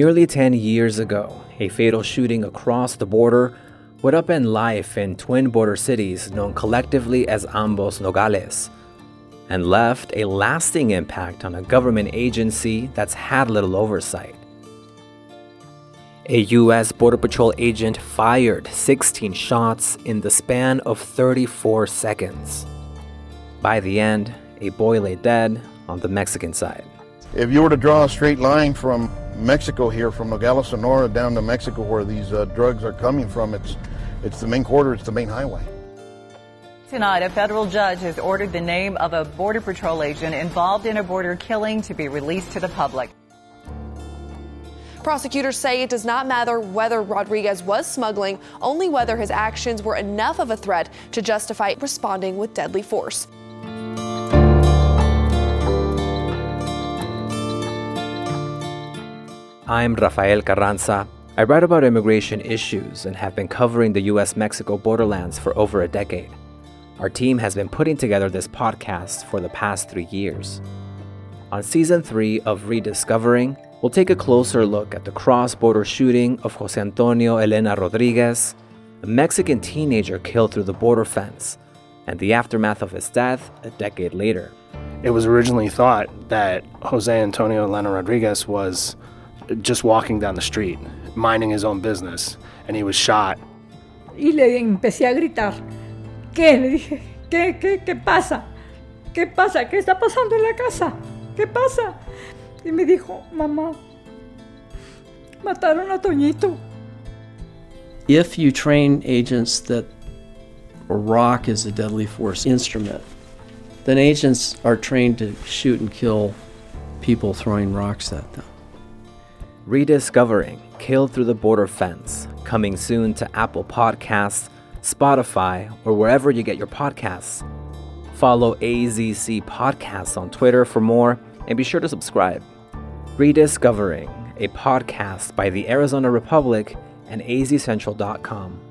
Nearly 10 years ago, a fatal shooting across the border would upend life in twin border cities known collectively as Ambos Nogales and left a lasting impact on a government agency that's had little oversight. A U.S. Border Patrol agent fired 16 shots in the span of 34 seconds. By the end, a boy lay dead on the Mexican side. If you were to draw a straight line from Mexico here, from Nogales, Sonora, down to Mexico, where these uh, drugs are coming from, it's it's the main corridor, it's the main highway. Tonight, a federal judge has ordered the name of a Border Patrol agent involved in a border killing to be released to the public. Prosecutors say it does not matter whether Rodriguez was smuggling, only whether his actions were enough of a threat to justify responding with deadly force. I'm Rafael Carranza. I write about immigration issues and have been covering the US Mexico borderlands for over a decade. Our team has been putting together this podcast for the past three years. On season three of Rediscovering, we'll take a closer look at the cross border shooting of Jose Antonio Elena Rodriguez, a Mexican teenager killed through the border fence, and the aftermath of his death a decade later. It was originally thought that Jose Antonio Elena Rodriguez was just walking down the street, minding his own business, and he was shot. Y le empecé a gritar. ¿Qué? Le dije, ¿qué, qué, qué pasa? ¿Qué pasa? ¿Qué está pasando en la casa? ¿Qué pasa? Y me dijo, mamá, mataron a Toñito. If you train agents that a rock is a deadly force instrument, then agents are trained to shoot and kill people throwing rocks at them. Rediscovering Killed Through the Border Fence, coming soon to Apple Podcasts, Spotify, or wherever you get your podcasts. Follow AZC Podcasts on Twitter for more, and be sure to subscribe. Rediscovering, a podcast by the Arizona Republic and azcentral.com.